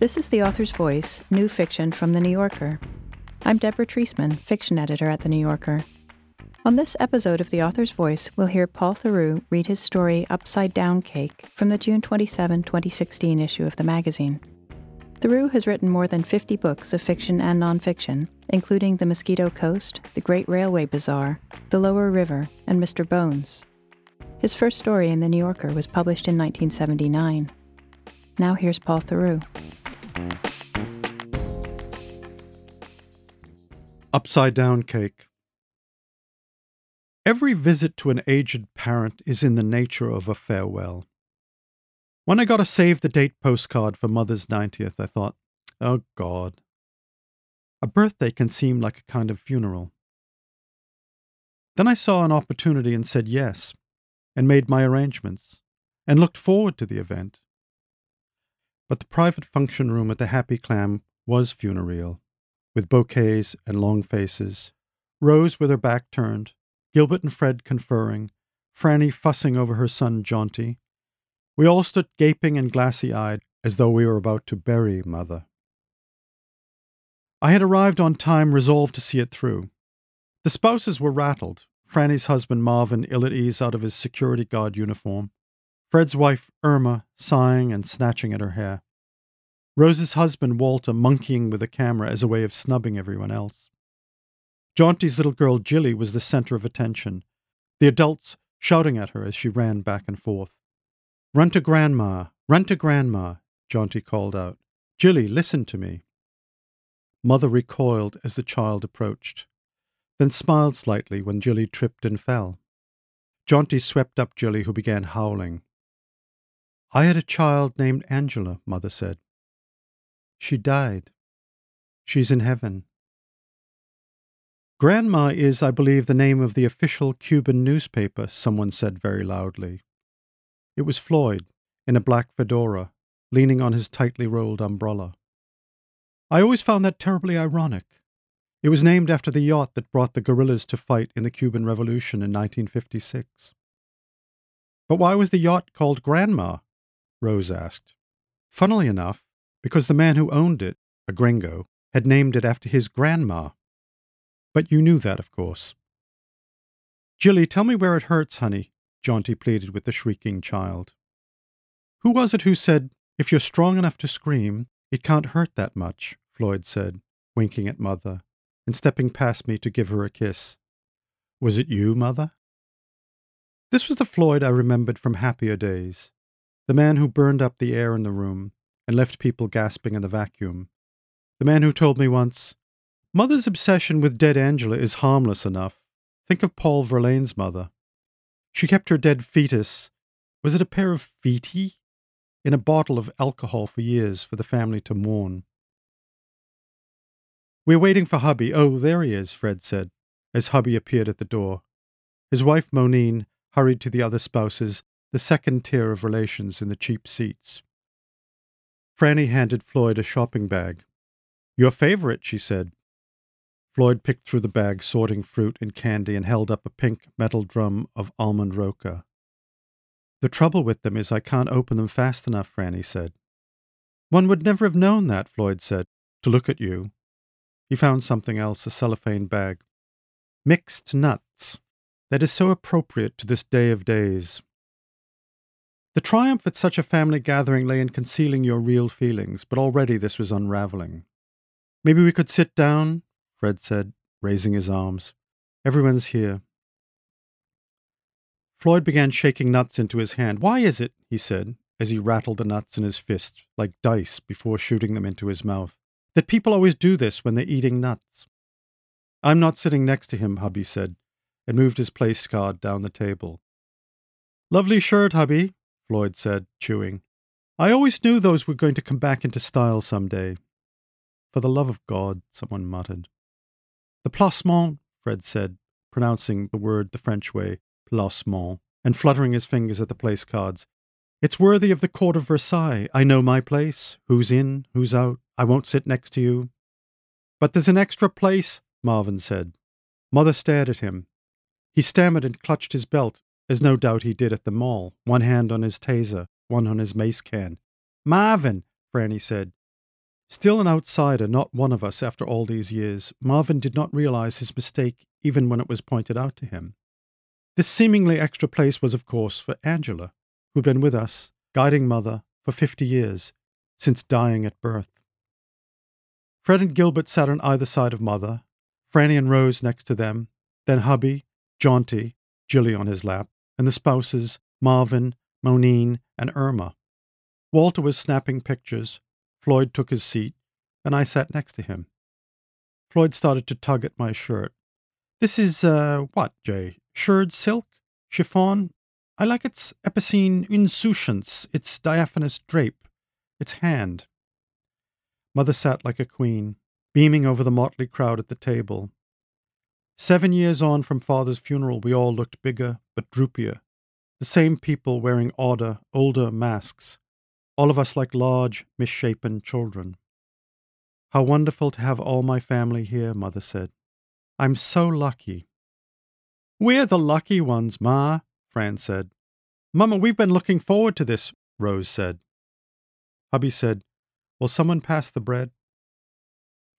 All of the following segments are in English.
This is The Author's Voice, new fiction from The New Yorker. I'm Deborah Treisman, fiction editor at The New Yorker. On this episode of The Author's Voice, we'll hear Paul Theroux read his story Upside Down Cake from the June 27, 2016 issue of the magazine. Theroux has written more than 50 books of fiction and nonfiction, including The Mosquito Coast, The Great Railway Bazaar, The Lower River, and Mr. Bones. His first story in The New Yorker was published in 1979. Now here's Paul Theroux. Upside Down Cake. Every visit to an aged parent is in the nature of a farewell. When I got a save the date postcard for Mother's 90th, I thought, oh God. A birthday can seem like a kind of funeral. Then I saw an opportunity and said yes, and made my arrangements, and looked forward to the event. But the private function room at the Happy Clam was funereal, with bouquets and long faces, Rose with her back turned, Gilbert and Fred conferring, Franny fussing over her son Jaunty. We all stood gaping and glassy eyed as though we were about to bury Mother. I had arrived on time, resolved to see it through. The spouses were rattled, Franny's husband Marvin ill at ease out of his security guard uniform, Fred's wife Irma sighing and snatching at her hair, Rose's husband Walter monkeying with the camera as a way of snubbing everyone else. Jaunty's little girl Jilly was the center of attention, the adults shouting at her as she ran back and forth. Run to Grandma! Run to Grandma! Jaunty called out. Jilly, listen to me. Mother recoiled as the child approached, then smiled slightly when Julie tripped and fell. Jaunty swept up Julie, who began howling. I had a child named Angela, Mother said. She died. She's in heaven. Granma is, I believe, the name of the official Cuban newspaper, someone said very loudly. It was Floyd, in a black fedora, leaning on his tightly rolled umbrella. I always found that terribly ironic. It was named after the yacht that brought the guerrillas to fight in the Cuban Revolution in 1956. But why was the yacht called Granma? Rose asked. Funnily enough, because the man who owned it, a gringo, had named it after his grandma. But you knew that, of course. Jilly, tell me where it hurts, honey, Jaunty pleaded with the shrieking child. Who was it who said, If you're strong enough to scream, it can't hurt that much? Floyd said, winking at Mother, and stepping past me to give her a kiss. Was it you, Mother? This was the Floyd I remembered from happier days, the man who burned up the air in the room, and left people gasping in the vacuum. The man who told me once, Mother's obsession with dead Angela is harmless enough. Think of Paul Verlaine's mother. She kept her dead fetus, was it a pair of feety? In a bottle of alcohol for years for the family to mourn. We're waiting for hubby. Oh, there he is, Fred said, as hubby appeared at the door. His wife, Monine, hurried to the other spouses, the second tier of relations in the cheap seats. Franny handed Floyd a shopping bag. Your favorite, she said. Floyd picked through the bag, sorting fruit and candy, and held up a pink metal drum of almond roca. The trouble with them is I can't open them fast enough, Franny said. One would never have known that, Floyd said, to look at you. He found something else, a cellophane bag. Mixed nuts. That is so appropriate to this day of days. The triumph at such a family gathering lay in concealing your real feelings, but already this was unraveling. Maybe we could sit down, Fred said, raising his arms. Everyone's here. Floyd began shaking nuts into his hand. Why is it, he said, as he rattled the nuts in his fist like dice before shooting them into his mouth, that people always do this when they're eating nuts? I'm not sitting next to him, hubby said, and moved his place card down the table. Lovely shirt, hubby, Floyd said, chewing. I always knew those were going to come back into style some day. For the love of God, someone muttered. The placement, Fred said, pronouncing the word the French way, placement, and fluttering his fingers at the place cards. It's worthy of the court of Versailles. I know my place. Who's in, who's out. I won't sit next to you. But there's an extra place, Marvin said. Mother stared at him. He stammered and clutched his belt. as no doubt he did at the mall, one hand on his taser, one on his mace can. Marvin, Franny said. Still an outsider, not one of us after all these years, Marvin did not realize his mistake even when it was pointed out to him. This seemingly extra place was, of course, for Angela, who'd been with us, guiding mother, for fifty years, since dying at birth. Fred and Gilbert sat on either side of mother, Franny and Rose next to them, then hubby, Jaunty, Jilly on his lap, and the spouses, Marvin, Monine, and Irma. Walter was snapping pictures, Floyd took his seat, and I sat next to him. Floyd started to tug at my shirt. This is, uh, what, Jay? Shirred silk? Chiffon? I like its epicene insouciance, its diaphanous drape, its hand. Mother sat like a queen, beaming over the motley crowd at the table. Seven years on from father's funeral, we all looked bigger but droopier, the same people wearing odder, older masks, all of us like large, misshapen children. How wonderful to have all my family here, Mother said. I'm so lucky. We're the lucky ones, Ma, Fran said. Mama, we've been looking forward to this, Rose said. Hubby said, Will someone pass the bread?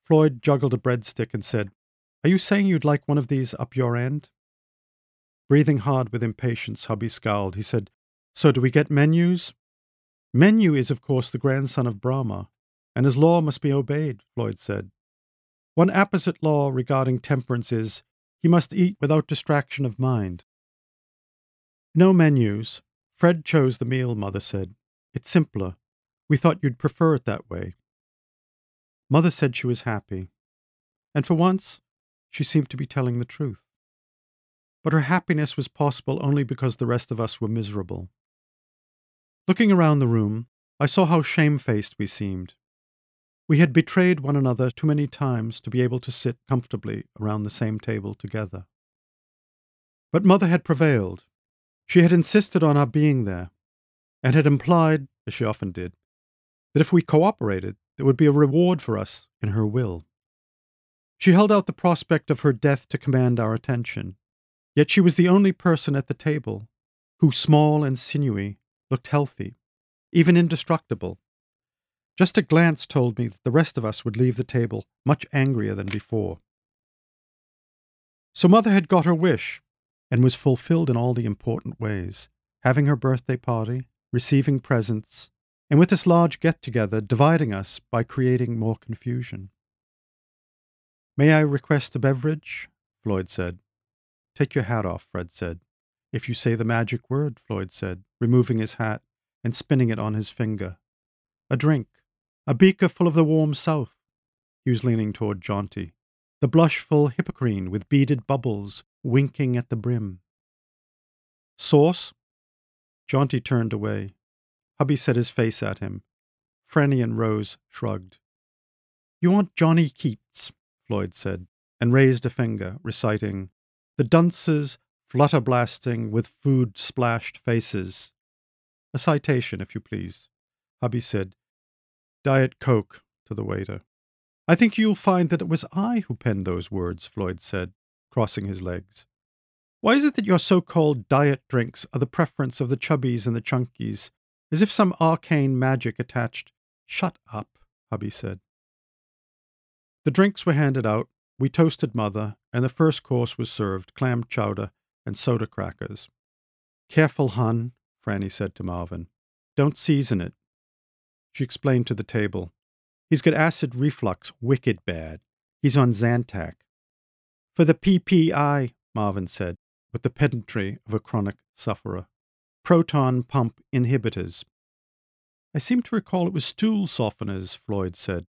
Floyd juggled a breadstick and said, Are you saying you'd like one of these up your end? Breathing hard with impatience, Hubby scowled. He said, So do we get menus? Menu is, of course, the grandson of Brahma, and his law must be obeyed, Floyd said. One apposite law regarding temperance is he must eat without distraction of mind. No menus. Fred chose the meal, Mother said. It's simpler. We thought you'd prefer it that way. Mother said she was happy. And for once, she seemed to be telling the truth. But her happiness was possible only because the rest of us were miserable. Looking around the room, I saw how shamefaced we seemed. We had betrayed one another too many times to be able to sit comfortably around the same table together. But Mother had prevailed. She had insisted on our being there, and had implied, as she often did, that if we cooperated, there would be a reward for us in her will. She held out the prospect of her death to command our attention, yet she was the only person at the table who, small and sinewy, looked healthy, even indestructible. Just a glance told me that the rest of us would leave the table much angrier than before. So Mother had got her wish, and was fulfilled in all the important ways, having her birthday party, receiving presents, and with this large get together dividing us by creating more confusion. May I request a beverage? Floyd said. Take your hat off, Fred said. If you say the magic word, Floyd said, removing his hat and spinning it on his finger. A drink. A beaker full of the warm south. He was leaning toward Jaunty. The blushful hippocrene with beaded bubbles winking at the brim. Sauce? Jaunty turned away. Hubby set his face at him. Franny and Rose shrugged. You want Johnny Keats, Floyd said, and raised a finger, reciting, The dunces flutter blasting with food splashed faces. A citation, if you please. Hubby said, Diet Coke to the waiter. I think you'll find that it was I who penned those words, Floyd said, crossing his legs. Why is it that your so called diet drinks are the preference of the chubbies and the chunkies, as if some arcane magic attached? Shut up, Hubby said. The drinks were handed out, we toasted Mother, and the first course was served clam chowder and soda crackers. Careful, hun, Franny said to Marvin. Don't season it. She explained to the table. He's got acid reflux, wicked bad. He's on Zantac. For the PPI, Marvin said, with the pedantry of a chronic sufferer. Proton pump inhibitors. I seem to recall it was stool softeners, Floyd said.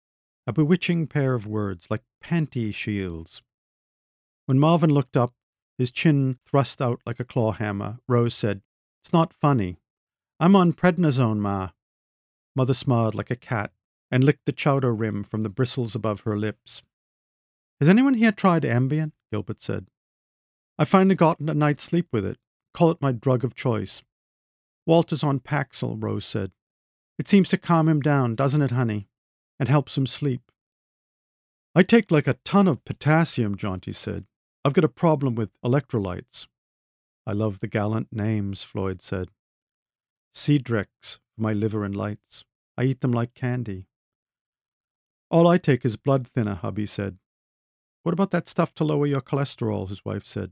A bewitching pair of words, like panty shields. When Marvin looked up, his chin thrust out like a claw hammer, Rose said, It's not funny. I'm on prednisone, Ma. Mother smiled like a cat and licked the chowder rim from the bristles above her lips. Has anyone here tried Ambien? Gilbert said. I've finally gotten a night's sleep with it. Call it my drug of choice. Walter's on Paxil, Rose said. It seems to calm him down, doesn't it, honey? And helps him sleep. I take like a ton of potassium, Jaunty said. I've got a problem with electrolytes. I love the gallant names, Floyd said. Cedrex for my liver and lights. I eat them like candy. All I take is blood thinner, hubby said. What about that stuff to lower your cholesterol? his wife said.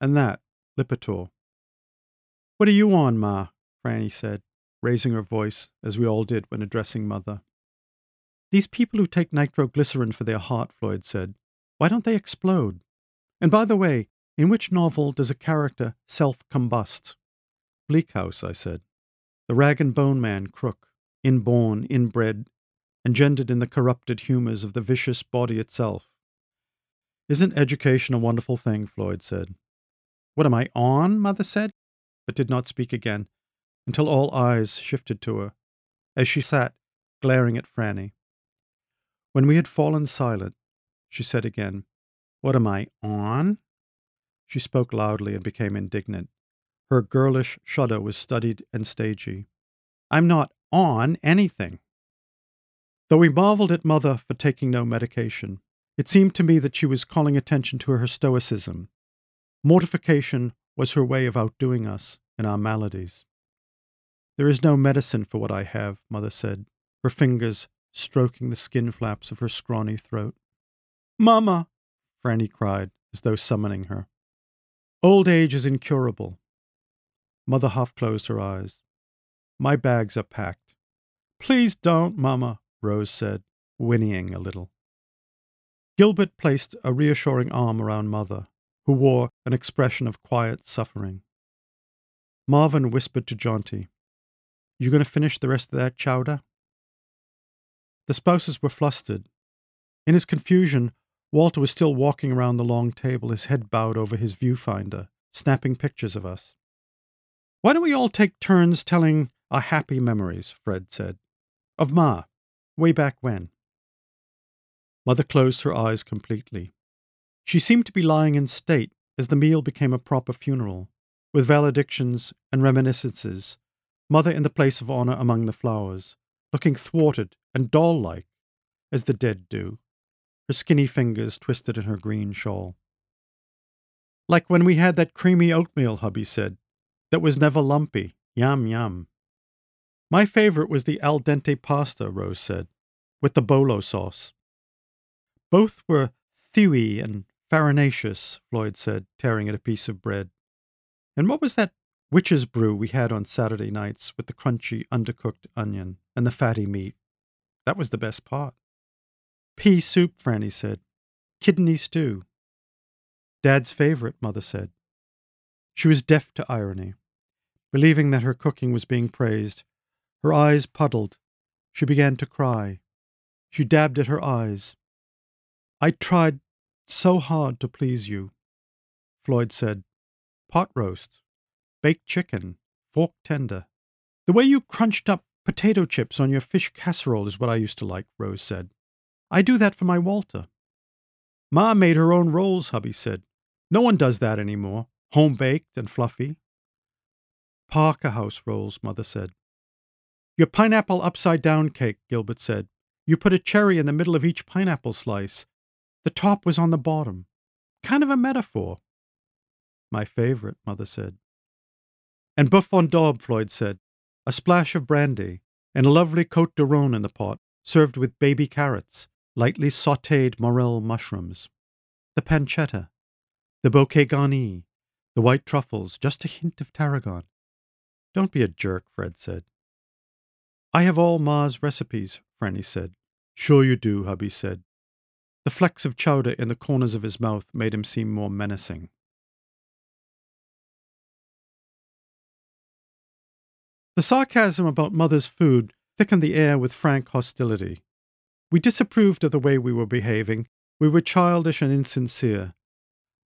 And that, Lipitor. What are you on, Ma? Franny said, raising her voice, as we all did when addressing Mother. These people who take nitroglycerin for their heart, Floyd said, why don't they explode? And by the way, in which novel does a character self combust? Bleak House, I said. The rag and bone man, Krook, inborn, inbred, engendered in the corrupted humours of the vicious body itself. Isn't education a wonderful thing? Floyd said. What am I on? Mother said, but did not speak again until all eyes shifted to her, as she sat glaring at Franny. When we had fallen silent, she said again, What am I on? She spoke loudly and became indignant. Her girlish shudder was studied and stagey. I'm not on anything. Though we marveled at Mother for taking no medication, it seemed to me that she was calling attention to her stoicism. Mortification was her way of outdoing us in our maladies. There is no medicine for what I have, Mother said, her fingers stroking the skin flaps of her scrawny throat. Mamma! Franny cried, as though summoning her. Old age is incurable. Mother half closed her eyes. My bags are packed. Please don't, Mamma, Rose said, whinnying a little. Gilbert placed a reassuring arm around Mother, who wore an expression of quiet suffering. Marvin whispered to Jaunty, You going to finish the rest of that chowder? The spouses were flustered. In his confusion, Walter was still walking around the long table, his head bowed over his viewfinder, snapping pictures of us. Why don't we all take turns telling our happy memories, Fred said. Of Ma, way back when. Mother closed her eyes completely. She seemed to be lying in state as the meal became a proper funeral, with valedictions and reminiscences, Mother in the place of honor among the flowers, looking thwarted and doll like, as the dead do, her skinny fingers twisted in her green shawl. Like when we had that creamy oatmeal, hubby said, that was never lumpy. Yum, yum. My favorite was the al dente pasta, Rose said, with the bolo sauce. Both were thewy and farinaceous, Floyd said, tearing at a piece of bread. And what was that witch's brew we had on Saturday nights with the crunchy, undercooked onion and the fatty meat? That was the best part. Pea soup, Franny said. Kidney stew. Dad's favorite, Mother said. She was deaf to irony. Believing that her cooking was being praised, her eyes puddled. She began to cry. She dabbed at her eyes. I tried so hard to please you. Floyd said, Pot roast, baked chicken, fork tender. The way you crunched up potato chips on your fish casserole is what I used to like, Rose said. I do that for my Walter. Ma made her own rolls, hubby said. No one does that any more, home baked and fluffy. Parker House rolls, Mother said. Your pineapple upside down cake, Gilbert said. You put a cherry in the middle of each pineapple slice. The top was on the bottom. Kind of a metaphor. My favorite, Mother said. And boeuf en daube, Floyd said. A splash of brandy, and a lovely cote de Rhone in the pot, served with baby carrots, lightly sautéed morel mushrooms. The pancetta, the bouquet garni, the white truffles, just a hint of tarragon. Don't be a jerk, Fred said. I have all Ma's recipes, Franny said. Sure you do, hubby said. The flecks of chowder in the corners of his mouth made him seem more menacing. The sarcasm about Mother's food thickened the air with frank hostility. We disapproved of the way we were behaving. We were childish and insincere.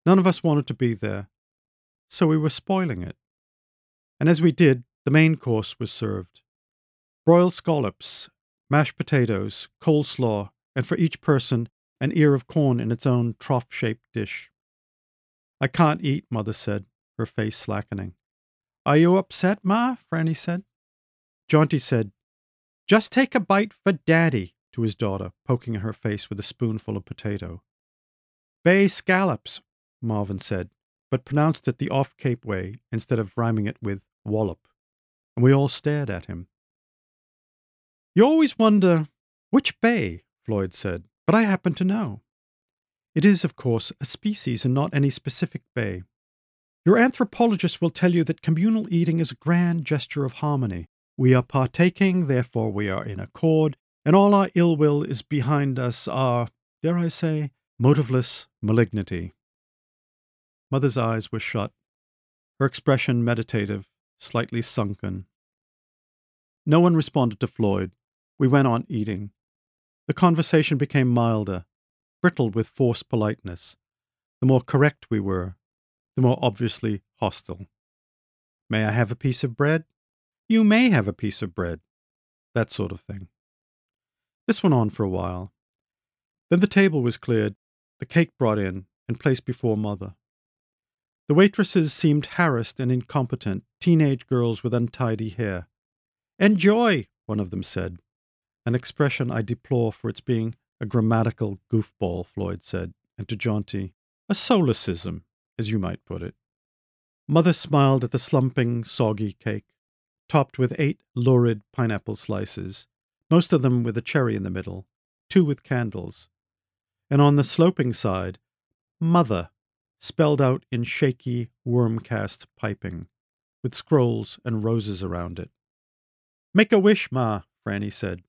None of us wanted to be there. So we were spoiling it. And as we did, the main course was served broiled scallops, mashed potatoes, coleslaw, and for each person, an ear of corn in its own trough shaped dish. I can't eat, Mother said, her face slackening. Are you upset, Ma? Franny said. Jaunty said, Just take a bite for Daddy, to his daughter, poking her face with a spoonful of potato. Bay scallops, Marvin said. but pronounced it the off Cape way instead of rhyming it with wallop, and we all stared at him. You always wonder which bay, Floyd said, but I happen to know. It is, of course, a species and not any specific bay. Your anthropologist will tell you that communal eating is a grand gesture of harmony. We are partaking, therefore we are in accord, and all our ill will is behind us, our, dare I say, motiveless malignity. Mother's eyes were shut, her expression meditative, slightly sunken. No one responded to Floyd. We went on eating. The conversation became milder, brittle with forced politeness. The more correct we were, the more obviously hostile. May I have a piece of bread? You may have a piece of bread. That sort of thing. This went on for a while. Then the table was cleared, the cake brought in, and placed before Mother. The waitresses seemed harassed and incompetent, teenage girls with untidy hair. Enjoy, one of them said, an expression I deplore for its being a grammatical goofball, Floyd said, and to Jaunty, a solecism, as you might put it. Mother smiled at the slumping, soggy cake, topped with eight lurid pineapple slices, most of them with a cherry in the middle, two with candles. And on the sloping side, Mother, spelled out in shaky, worm cast piping, with scrolls and roses around it. Make a wish, Ma, Franny said.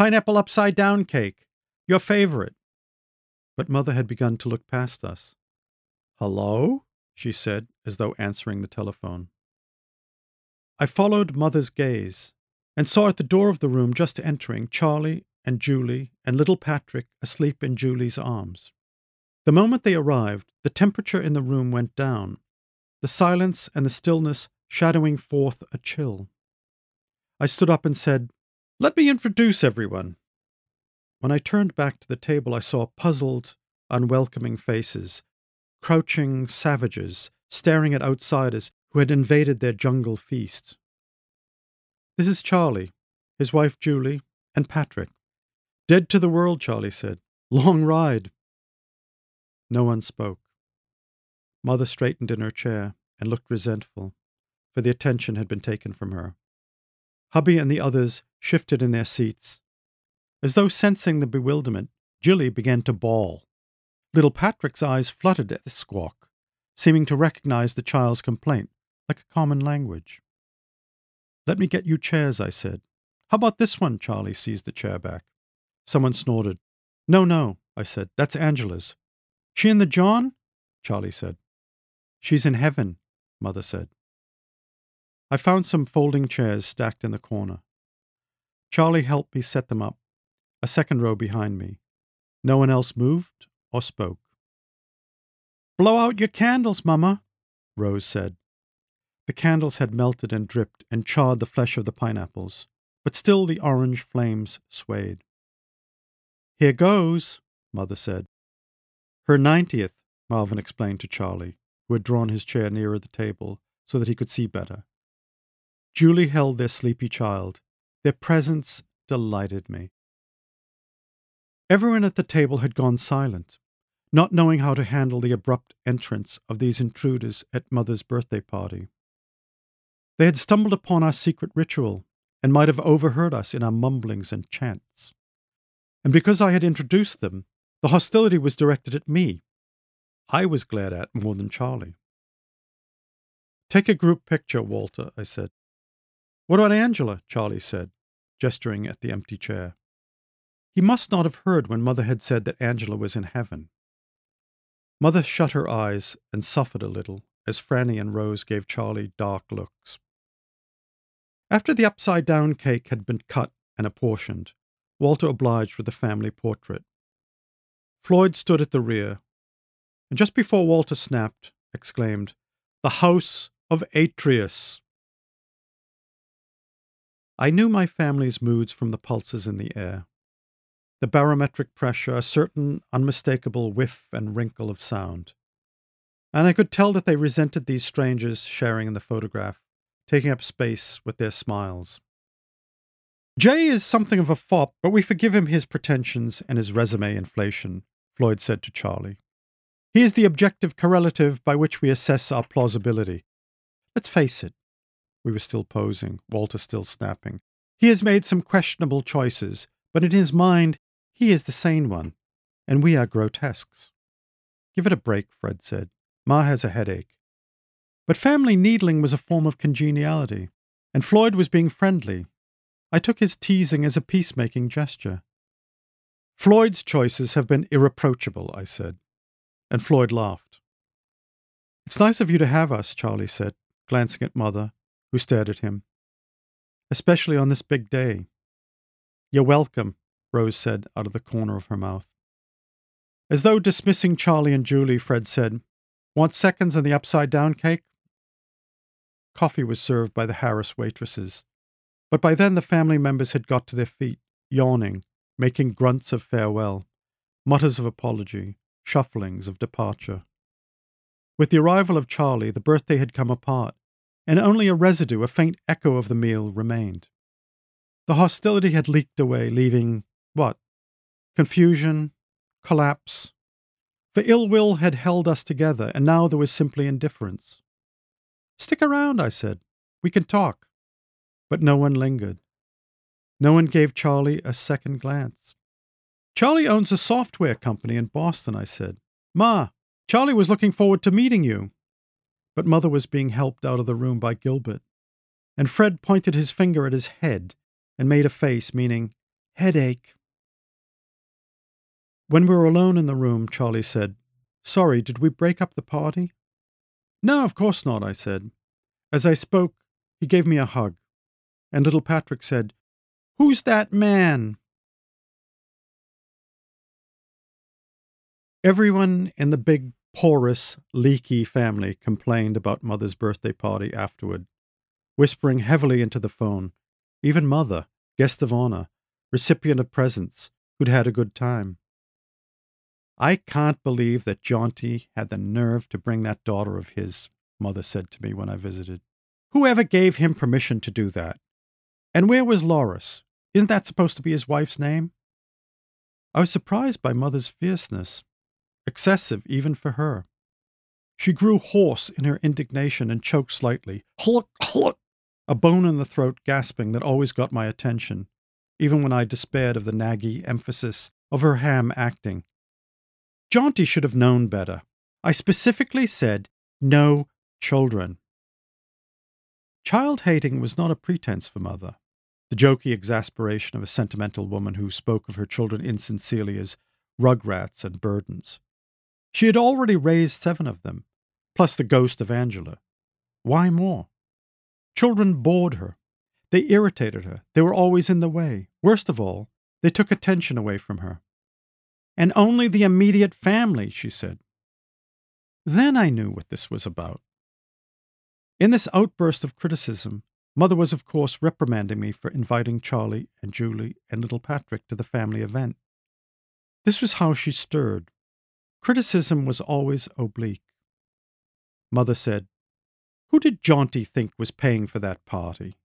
Pineapple upside down cake. Your favorite. But Mother had begun to look past us. Hello? she said, as though answering the telephone. I followed Mother's gaze and saw at the door of the room just entering Charlie and Julie and little Patrick asleep in Julie's arms. The moment they arrived, the temperature in the room went down, the silence and the stillness shadowing forth a chill. I stood up and said, Let me introduce everyone. When I turned back to the table, I saw puzzled, unwelcoming faces, crouching savages staring at outsiders who had invaded their jungle feast. This is Charlie, his wife Julie, and Patrick. Dead to the world, Charlie said. Long ride. No one spoke. Mother straightened in her chair and looked resentful, for the attention had been taken from her. Hubby and the others shifted in their seats. As though sensing the bewilderment, Julie began to bawl. Little Patrick's eyes fluttered at the squawk, seeming to recognize the child's complaint like a common language. Let me get you chairs, I said. How about this one? Charlie seized the chair back. Someone snorted. No, no, I said. That's Angela's. She in the John? Charlie said. She's in heaven, Mother said. I found some folding chairs stacked in the corner. Charlie helped me set them up, a second row behind me. No one else moved or spoke. Blow out your candles, Mamma, Rose said. The candles had melted and dripped and charred the flesh of the pineapples, but still the orange flames swayed. Here goes, Mother said. Her ninetieth, Marvin explained to Charlie, who had drawn his chair nearer the table so that he could see better. Julie held their sleepy child. Their presence delighted me. Everyone at the table had gone silent, not knowing how to handle the abrupt entrance of these intruders at Mother's birthday party. They had stumbled upon our secret ritual and might have overheard us in our mumblings and chants. And because I had introduced them, the hostility was directed at me. I was glared at more than Charlie. Take a group picture, Walter, I said. What about Angela? Charlie said, gesturing at the empty chair. He must not have heard when Mother had said that Angela was in heaven. Mother shut her eyes and suffered a little as Franny and Rose gave Charlie dark looks. After the upside down cake had been cut and apportioned, Walter obliged with the family portrait. Floyd stood at the rear, and just before Walter snapped, exclaimed, The House of Atreus! I knew my family's moods from the pulses in the air the barometric pressure, a certain unmistakable whiff and wrinkle of sound. And I could tell that they resented these strangers sharing in the photograph, taking up space with their smiles. Jay is something of a fop, but we forgive him his pretensions and his resume inflation, Floyd said to Charlie. He is the objective correlative by which we assess our plausibility. Let's face it. We were still posing, Walter still snapping. He has made some questionable choices, but in his mind, he is the sane one, and we are grotesques. Give it a break, Fred said. Ma has a headache. But family needling was a form of congeniality, and Floyd was being friendly. I took his teasing as a peacemaking gesture. Floyd's choices have been irreproachable, I said, and Floyd laughed. It's nice of you to have us, Charlie said, glancing at Mother, who stared at him. Especially on this big day. You're welcome, Rose said out of the corner of her mouth. As though dismissing Charlie and Julie, Fred said, Want seconds on the upside down cake? Coffee was served by the Harris waitresses, but by then the family members had got to their feet, yawning, making grunts of farewell, mutters of apology, shufflings of departure. With the arrival of Charlie, the birthday had come apart, and only a residue, a faint echo of the meal, remained. The hostility had leaked away, leaving what? Confusion, collapse. For ill will had held us together, and now there was simply indifference. Stick around, I said. We can talk. But no one lingered. No one gave Charlie a second glance. Charlie owns a software company in Boston, I said. Ma, Charlie was looking forward to meeting you. But Mother was being helped out of the room by Gilbert, and Fred pointed his finger at his head and made a face meaning headache. When we were alone in the room, Charlie said, Sorry, did we break up the party? No, of course not, I said. As I spoke, he gave me a hug, and little Patrick said, Who's that man? Everyone in the big, porous, leaky family complained about Mother's birthday party afterward, whispering heavily into the phone. Even Mother, guest of honor, recipient of presents, who'd had a good time. I can't believe that Jaunty had the nerve to bring that daughter of his, Mother said to me when I visited. Whoever gave him permission to do that? And where was Loris? Isn't that supposed to be his wife's name? I was surprised by Mother's fierceness, excessive even for her. She grew hoarse in her indignation and choked slightly. Hulk, hulk, a bone in the throat gasping that always got my attention, even when I despaired of the naggy emphasis of her ham acting Jaunty should have known better. I specifically said, no children. Child hating was not a pretense for Mother, the jokey exasperation of a sentimental woman who spoke of her children insincerely as rugrats and burdens. She had already raised seven of them, plus the ghost of Angela. Why more? Children bored her. They irritated her. They were always in the way. Worst of all, they took attention away from her and only the immediate family, she said. Then I knew what this was about. In this outburst of criticism, Mother was, of course, reprimanding me for inviting Charlie and Julie and little Patrick to the family event. This was how she stirred. Criticism was always oblique. Mother said, Who did Jaunty think was paying for that party?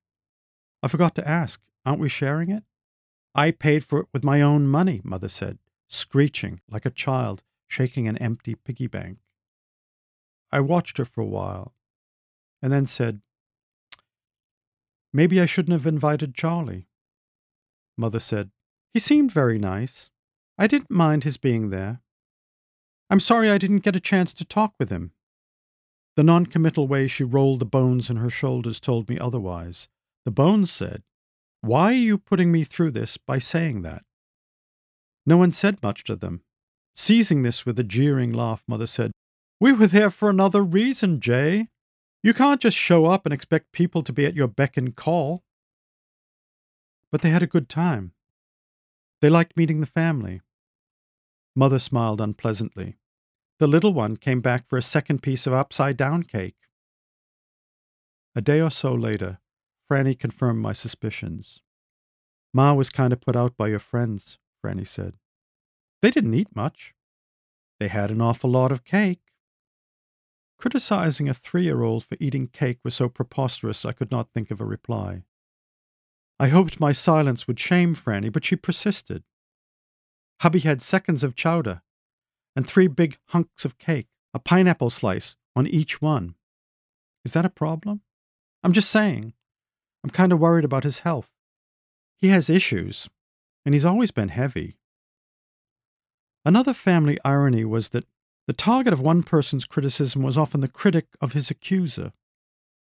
I forgot to ask, aren't we sharing it? I paid for it with my own money, Mother said screeching like a child shaking an empty piggy bank. I watched her for a while and then said, Maybe I shouldn't have invited Charlie. Mother said, He seemed very nice. I didn't mind his being there. I'm sorry I didn't get a chance to talk with him. The noncommittal way she rolled the bones in her shoulders told me otherwise. The bones said, Why are you putting me through this by saying that? No one said much to them. Seizing this with a jeering laugh, Mother said, We were there for another reason, Jay. You can't just show up and expect people to be at your beck and call. But they had a good time. They liked meeting the family. Mother smiled unpleasantly. The little one came back for a second piece of upside down cake. A day or so later, Franny confirmed my suspicions. Ma was kind of put out by your friends. Franny said. They didn't eat much. They had an awful lot of cake. Criticizing a three year old for eating cake was so preposterous I could not think of a reply. I hoped my silence would shame Franny, but she persisted. Hubby had seconds of chowder. and three big hunks of cake, a pineapple slice on each one. Is that a problem? I'm just saying. I'm kind of worried about his health. He has issues, and he's always been heavy. Another family irony was that the target of one person's criticism was often the critic of his accuser,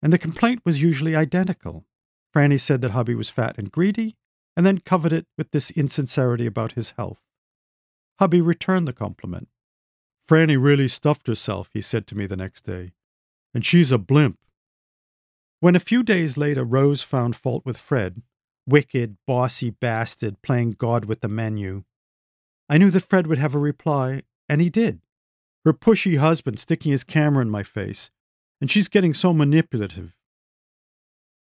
and the complaint was usually identical. Franny said that hubby was fat and greedy, and then covered it with this insincerity about his health. Hubby returned the compliment. Franny really stuffed herself, he said to me the next day, and she's a blimp. When a few days later Rose found fault with Fred, wicked, bossy bastard playing God with the menu, I knew that Fred would have a reply, and he did. Her pushy husband sticking his camera in my face, and she's getting so manipulative.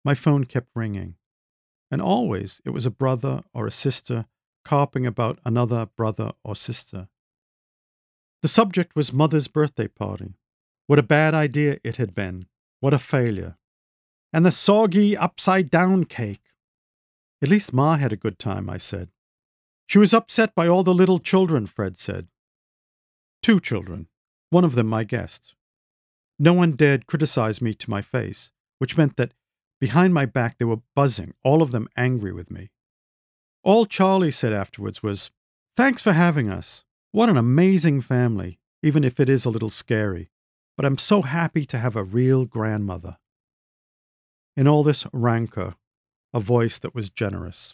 My phone kept ringing, and always it was a brother or a sister carping about another brother or sister. The subject was Mother's birthday party. What a bad idea it had been. What a failure. And the soggy upside down cake. At least Ma had a good time, I said. She was upset by all the little children, Fred said. Two children, one of them my guest. No one dared criticize me to my face, which meant that behind my back they were buzzing, all of them angry with me. All Charlie said afterwards was, Thanks for having us. What an amazing family, even if it is a little scary. But I'm so happy to have a real grandmother. In all this rancor, a voice that was generous.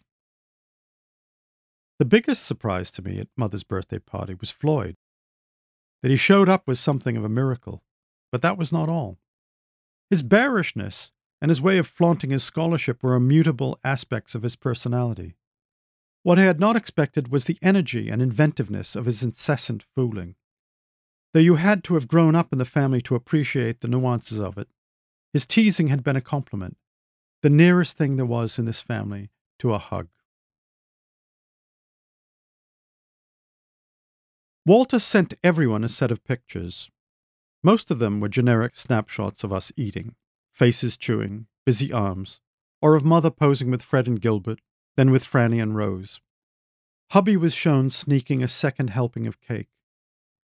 The biggest surprise to me at Mother's birthday party was Floyd. That he showed up was something of a miracle, but that was not all. His bearishness and his way of flaunting his scholarship were immutable aspects of his personality. What I had not expected was the energy and inventiveness of his incessant fooling. Though you had to have grown up in the family to appreciate the nuances of it, his teasing had been a compliment, the nearest thing there was in this family to a hug. Walter sent everyone a set of pictures. Most of them were generic snapshots of us eating, faces chewing, busy arms, or of mother posing with Fred and Gilbert, then with Franny and Rose. Hubby was shown sneaking a second helping of cake.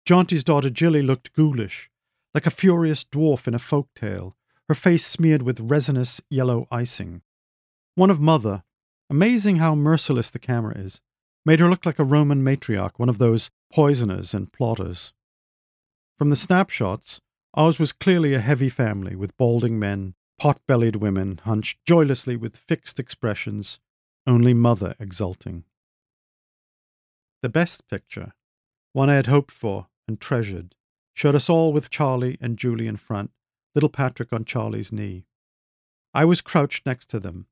Jaunty's daughter Jilly looked ghoulish, like a furious dwarf in a folk tale, her face smeared with resinous yellow icing. One of Mother, amazing how merciless the camera is, made her look like a Roman matriarch, one of those poisoners and plotters. From the snapshots, ours was clearly a heavy family with balding men, pot bellied women hunched joylessly with fixed expressions, only mother exulting. The best picture, one I had hoped for and treasured, showed us all with Charlie and Julie in front, little Patrick on Charlie's knee. I was crouched next to them.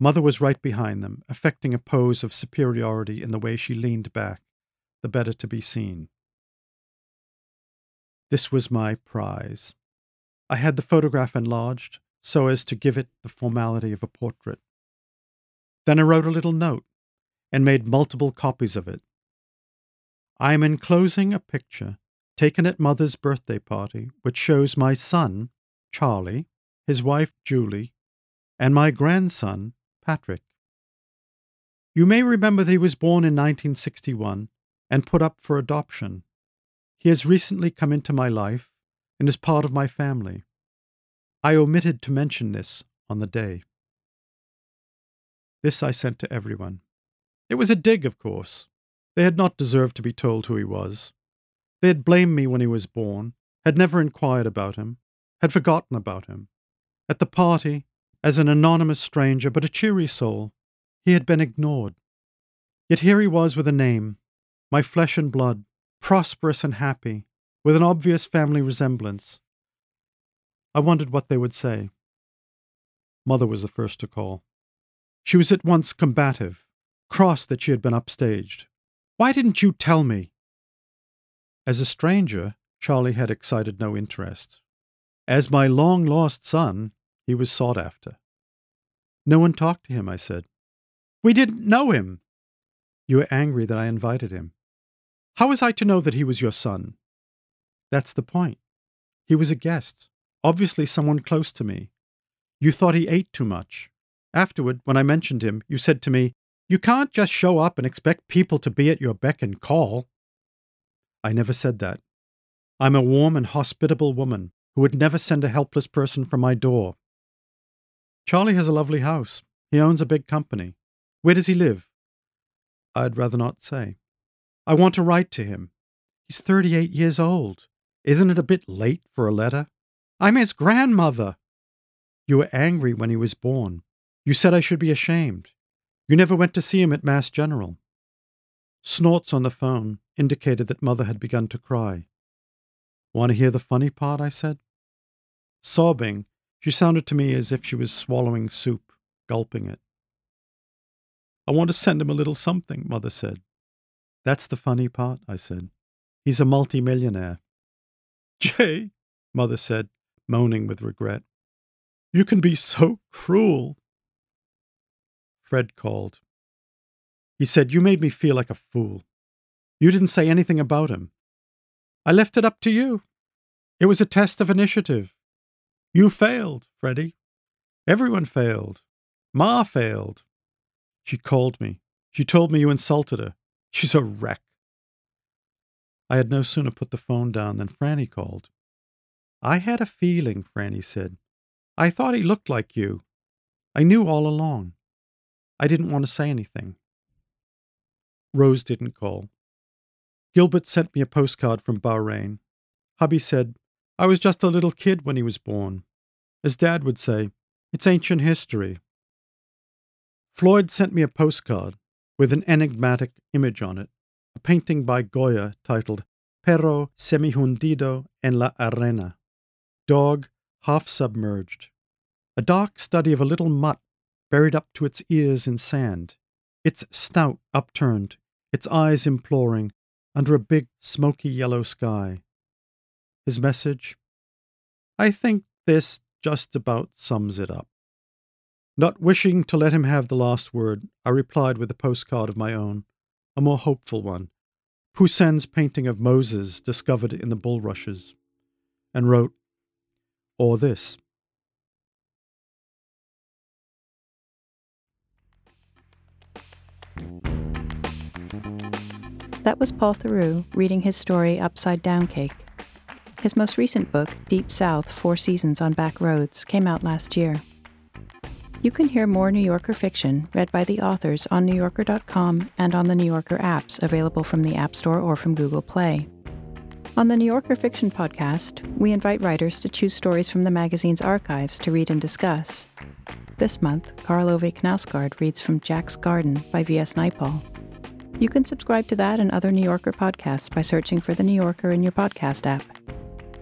Mother was right behind them, affecting a pose of superiority in the way she leaned back, the better to be seen. This was my prize. I had the photograph enlarged so as to give it the formality of a portrait. Then I wrote a little note and made multiple copies of it. I am enclosing a picture taken at Mother's birthday party, which shows my son, Charlie, his wife, Julie, and my grandson, Patrick. You may remember that he was born in 1961 and put up for adoption. He has recently come into my life and is part of my family. I omitted to mention this on the day. This I sent to everyone. It was a dig, of course. They had not deserved to be told who he was. They had blamed me when he was born, had never inquired about him, had forgotten about him. At the party, as an anonymous stranger but a cheery soul, he had been ignored. Yet here he was with a name, my flesh and blood, prosperous and happy, with an obvious family resemblance. I wondered what they would say. Mother was the first to call. She was at once combative, cross that she had been upstaged. Why didn't you tell me? As a stranger, Charlie had excited no interest. As my long lost son, he was sought after. No one talked to him, I said. We didn't know him. You were angry that I invited him. How was I to know that he was your son? That's the point. He was a guest, obviously someone close to me. You thought he ate too much. Afterward, when I mentioned him, you said to me, You can't just show up and expect people to be at your beck and call. I never said that. I'm a warm and hospitable woman who would never send a helpless person from my door. Charlie has a lovely house. He owns a big company. Where does he live? I'd rather not say. I want to write to him. He's 38 years old. Isn't it a bit late for a letter? I'm his grandmother. You were angry when he was born. You said I should be ashamed. You never went to see him at Mass General. Snorts on the phone indicated that Mother had begun to cry. Want to hear the funny part? I said. Sobbing, she sounded to me as if she was swallowing soup, gulping it. I want to send him a little something, Mother said. That's the funny part, I said. He's a multimillionaire. Jay, Mother said, moaning with regret. You can be so cruel. Fred called. He said, You made me feel like a fool. You didn't say anything about him. I left it up to you. It was a test of initiative. You failed, Freddie. Everyone failed. Ma failed. She called me. She told me you insulted her. She's a wreck. I had no sooner put the phone down than Franny called. I had a feeling, Franny said. I thought he looked like you. I knew all along. I didn't want to say anything. Rose didn't call. Gilbert sent me a postcard from Bahrain. Hubby said, I was just a little kid when he was born. As Dad would say, it's ancient history. Floyd sent me a postcard with an enigmatic image on it, a painting by Goya titled Perro semihundido en la arena, dog half submerged, a dark study of a little mutt buried up to its ears in sand, its snout upturned, its eyes imploring, under a big, smoky yellow sky. His message? I think this just about sums it up. Not wishing to let him have the last word, I replied with a postcard of my own, a more hopeful one, Poussin's painting of Moses discovered in the bulrushes, and wrote, or this. That was Paul Theroux reading his story Upside Down Cake. His most recent book, Deep South Four Seasons on Back Roads, came out last year. You can hear more New Yorker fiction read by the authors on NewYorker.com and on the New Yorker apps available from the App Store or from Google Play. On the New Yorker Fiction Podcast, we invite writers to choose stories from the magazine's archives to read and discuss. This month, Karl Ove Knausgaard reads from Jack's Garden by V.S. Naipaul. You can subscribe to that and other New Yorker podcasts by searching for The New Yorker in your podcast app.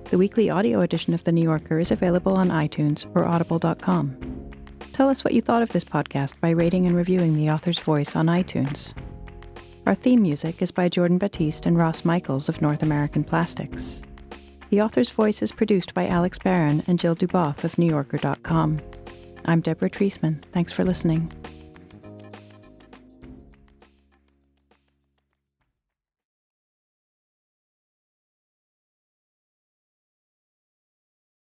The weekly audio edition of The New Yorker is available on iTunes or audible.com. Tell us what you thought of this podcast by rating and reviewing the author's voice on iTunes. Our theme music is by Jordan Batiste and Ross Michaels of North American Plastics. The author's voice is produced by Alex Barron and Jill Duboff of NewYorker.com. I'm Deborah Treisman. Thanks for listening.